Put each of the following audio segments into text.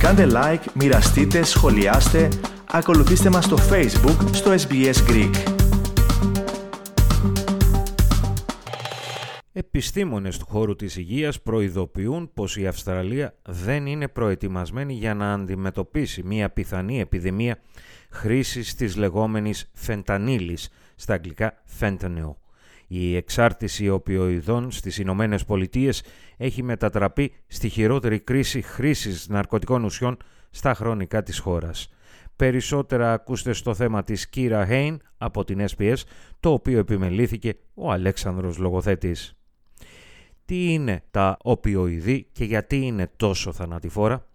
Κάντε like, μοιραστείτε, σχολιάστε, ακολουθήστε μας στο Facebook, στο SBS Greek. Επιστήμονες του χώρου της υγείας προειδοποιούν πως η Αυστραλία δεν είναι προετοιμασμένη για να αντιμετωπίσει μια πιθανή επιδημία χρήσης της λεγόμενης φεντανίλης, στα αγγλικά fentanyl. Η εξάρτηση οπιοειδών στις Ηνωμένες Πολιτείες έχει μετατραπεί στη χειρότερη κρίση χρήσης ναρκωτικών ουσιών στα χρονικά της χώρας. Περισσότερα ακούστε στο θέμα της Κύρα Χέιν από την SPS, το οποίο επιμελήθηκε ο Αλέξανδρος Λογοθέτης. Τι είναι τα οπιοειδή και γιατί είναι τόσο θανατηφόρα;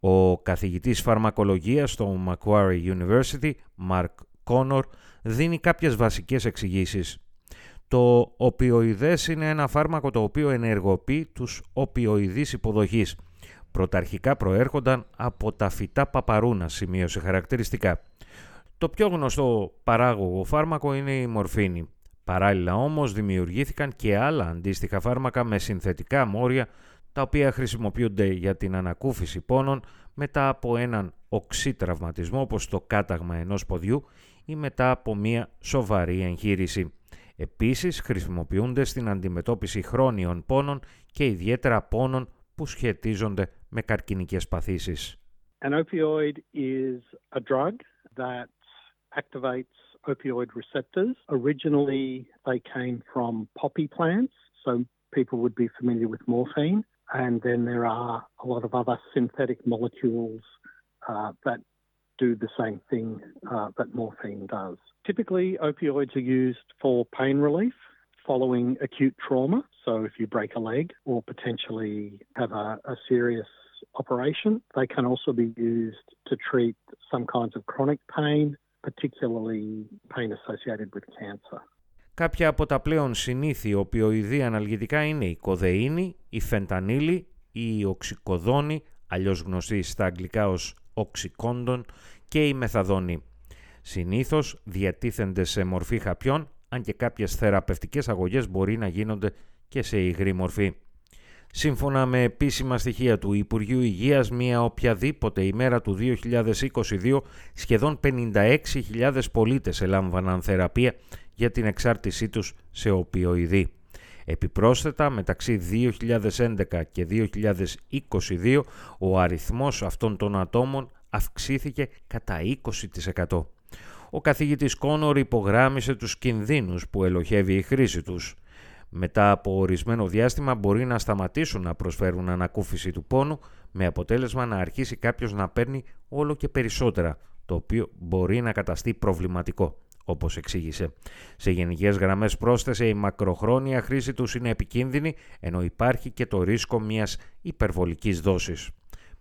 Ο καθηγητής φαρμακολογίας στο Macquarie University, Mark Connor, δίνει κάποιες βασικές εξηγήσεις. Το οπιοειδές είναι ένα φάρμακο το οποίο ενεργοποιεί τους οπιοειδείς υποδοχής. Πρωταρχικά προέρχονταν από τα φυτά παπαρούνας, σημείωσε χαρακτηριστικά. Το πιο γνωστό παράγωγο φάρμακο είναι η μορφήνη. Παράλληλα όμως δημιουργήθηκαν και άλλα αντίστοιχα φάρμακα με συνθετικά μόρια τα οποία χρησιμοποιούνται για την ανακούφιση πόνων μετά από έναν οξύ τραυματισμό όπως το κάταγμα ενός ποδιού ή μετά από μία σοβαρή εγχείρηση. Επίσης χρησιμοποιούνται στην αντιμετώπιση χρόνιων πόνων και ιδιαίτερα πόνων που σχετίζονται με καρκινικές παθήσεις. An opioid is a drug that activates opioid receptors. Originally, they came from poppy plants, so people would be familiar with morphine. And then there are a lot of other synthetic molecules uh, that do the same thing uh, that morphine does. Typically, opioids are used for pain relief following acute trauma. So, if you break a leg or potentially have a, a, serious operation, they can also be used to treat some kinds of chronic pain, particularly pain associated with cancer. Κάποια από τα πλέον συνήθι οπιοειδή αναλγητικά είναι η κοδεΐνη, η φεντανίλη, η οξυκοδόνη, αλλιώς γνωστή στα αγγλικά ως οξυκόντων και η μεθαδόνη. Συνήθως διατίθενται σε μορφή χαπιών, αν και κάποιες θεραπευτικές αγωγές μπορεί να γίνονται και σε υγρή μορφή. Σύμφωνα με επίσημα στοιχεία του Υπουργείου Υγείας, μία οποιαδήποτε ημέρα του 2022, σχεδόν 56.000 πολίτες ελάμβαναν θεραπεία για την εξάρτησή τους σε οπιοειδή. Επιπρόσθετα, μεταξύ 2011 και 2022, ο αριθμός αυτών των ατόμων αυξήθηκε κατά 20%. Ο καθηγητής Κόνορ υπογράμμισε τους κινδύνους που ελοχεύει η χρήση τους. Μετά από ορισμένο διάστημα μπορεί να σταματήσουν να προσφέρουν ανακούφιση του πόνου με αποτέλεσμα να αρχίσει κάποιος να παίρνει όλο και περισσότερα, το οποίο μπορεί να καταστεί προβληματικό, όπως εξήγησε. Σε γενικές γραμμές πρόσθεσε η μακροχρόνια χρήση τους είναι επικίνδυνη, ενώ υπάρχει και το ρίσκο μιας υπερβολικής δόσης.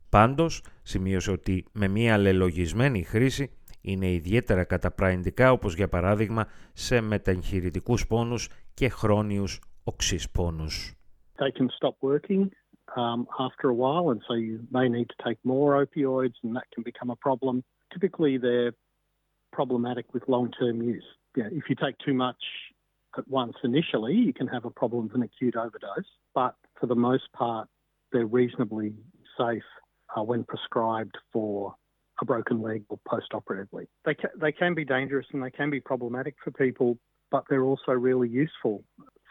Πάντως, σημείωσε ότι με μια λελογισμένη χρήση είναι ιδιαίτερα καταπραϊντικά όπως για παράδειγμα σε μεταγχειρητικούς πόνους και χρόνιους οξύς πόνους. They can stop working um, after a while and so you may need to take more opioids and that can become a problem. Typically they're problematic with long-term use. Yeah, if you take too much at once initially, you can have a problem with an acute overdose, but for the most part they're reasonably safe uh, when prescribed for a broken leg or post-operatively. They can, they can be dangerous and they can be problematic for people, but they're also really useful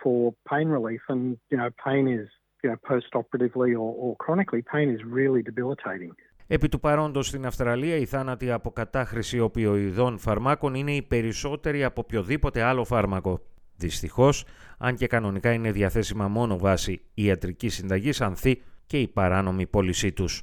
for pain relief. And you know, pain is you know post-operatively or, or chronically, pain is really debilitating. Επί του παρόντος στην Αυστραλία, οι θάνατοι από κατάχρηση οπιοειδών φαρμάκων είναι οι περισσότεροι από οποιοδήποτε άλλο φάρμακο. Δυστυχώς, αν και κανονικά είναι διαθέσιμα μόνο βάσει ιατρικής συνταγής, ανθεί και η παράνομη πώλησή τους.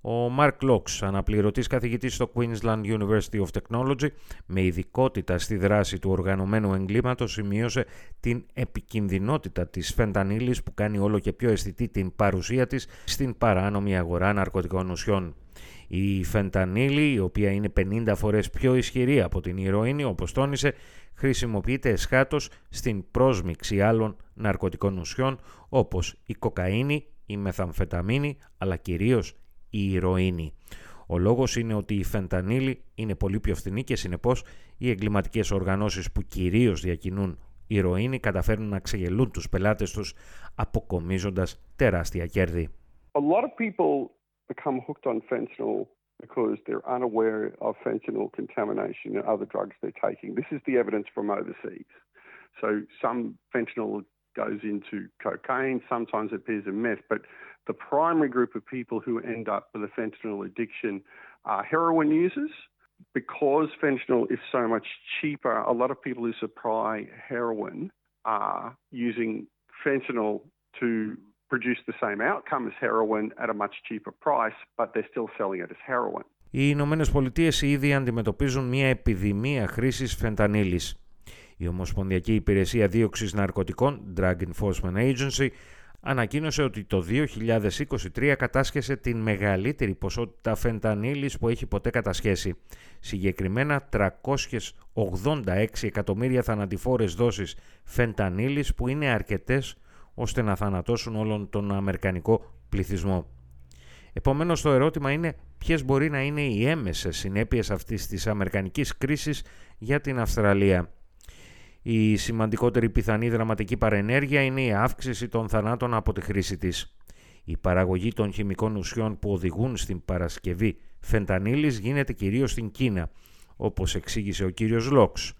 Ο Μαρκ Λόξ, αναπληρωτής καθηγητής στο Queensland University of Technology, με ειδικότητα στη δράση του οργανωμένου εγκλήματος, σημείωσε την επικινδυνότητα της φεντανίλης που κάνει όλο και πιο αισθητή την παρουσία της στην παράνομη αγορά ναρκωτικών ουσιών. Η φεντανίλη, η οποία είναι 50 φορές πιο ισχυρή από την ηρωίνη, όπως τόνισε, χρησιμοποιείται εσχάτως στην πρόσμιξη άλλων ναρκωτικών ουσιών, όπως η κοκαίνη, η μεθαμφεταμίνη, αλλά κυρίως η ηρωίνη. Ο λόγος είναι ότι η φεντανίλη είναι πολύ πιο φθηνή και συνεπώς οι εγκληματικές οργανώσεις που κυρίως διακινούν ηρωίνη καταφέρνουν να ξεγελούν τους πελάτες τους αποκομίζοντας τεράστια κέρδη. A lot of people become hooked on fentanyl because they're unaware of fentanyl contamination and other drugs they're taking. This is the evidence from overseas. So some fentanyl goes into cocaine, sometimes it appears in meth, but the primary group of people who end up with a fentanyl addiction are heroin users. Because fentanyl is so much cheaper, a lot of people who supply heroin are using fentanyl to produce the same outcome as heroin at a much cheaper price, but they're still selling it as heroin. Οι Ηνωμένες Πολιτείες ήδη αντιμετωπίζουν μια επιδημία χρήσης φεντανίλης. Η Ομοσπονδιακή Υπηρεσία Δίωξης Ναρκωτικών, Drug Enforcement Agency, ανακοίνωσε ότι το 2023 κατάσχεσε την μεγαλύτερη ποσότητα φεντανίλης που έχει ποτέ κατασχέσει. Συγκεκριμένα 386 εκατομμύρια θανατηφόρες δόσεις φεντανίλης που είναι αρκετές ώστε να θανατώσουν όλον τον αμερικανικό πληθυσμό. Επομένως το ερώτημα είναι ποιες μπορεί να είναι οι έμεσες συνέπειες αυτής της αμερικανικής κρίσης για την Αυστραλία. Η σημαντικότερη πιθανή δραματική παρενέργεια είναι η αύξηση των θανάτων από τη χρήση της. Η παραγωγή των χημικών ουσιών που οδηγούν στην παρασκευή φεντανίλης γίνεται κυρίως στην Κίνα, όπως εξήγησε ο κύριος Λόξ.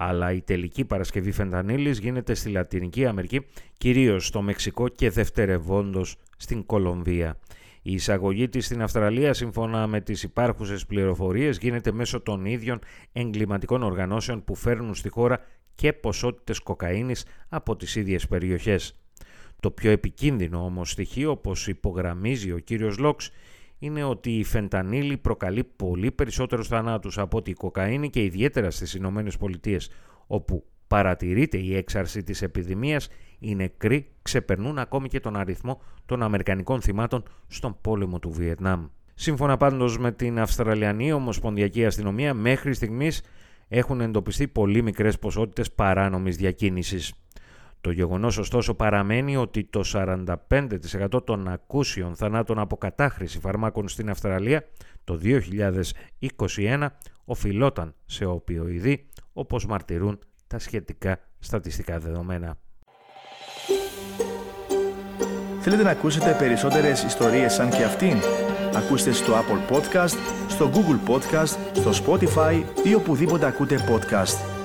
Αλλά η τελική παρασκευή φεντανίλης γίνεται στη Λατινική Αμερική, κυρίως στο Μεξικό και δευτερευόντως στην Κολομβία. Η εισαγωγή της στην Αυστραλία, σύμφωνα με τις υπάρχουσες πληροφορίες, γίνεται μέσω των ίδιων εγκληματικών οργανώσεων που φέρνουν στη χώρα και ποσότητες κοκαίνης από τις ίδιες περιοχές. Το πιο επικίνδυνο όμως στοιχείο, όπως υπογραμμίζει ο κύριος Λόξ, είναι ότι η φεντανίλη προκαλεί πολύ περισσότερους θανάτους από ότι η κοκαίνη και ιδιαίτερα στις Ηνωμένες Πολιτείες, όπου παρατηρείται η έξαρση της επιδημίας, οι νεκροί ξεπερνούν ακόμη και τον αριθμό των Αμερικανικών θυμάτων στον πόλεμο του Βιετνάμ. Σύμφωνα πάντως με την Αυστραλιανή Ομοσπονδιακή Αστυνομία, μέχρι στιγμής έχουν εντοπιστεί πολύ μικρές ποσότητες παράνομης διακίνησης. Το γεγονός ωστόσο παραμένει ότι το 45% των ακούσιων θανάτων από κατάχρηση φαρμάκων στην Αυστραλία το 2021 οφειλόταν σε οπιοειδή όπως μαρτυρούν τα σχετικά στατιστικά δεδομένα. Θέλετε να ακούσετε περισσότερες ιστορίες σαν και αυτήν; Ακούστε στο Apple Podcast, στο Google Podcast, στο Spotify ή οπουδήποτε ακούτε podcast.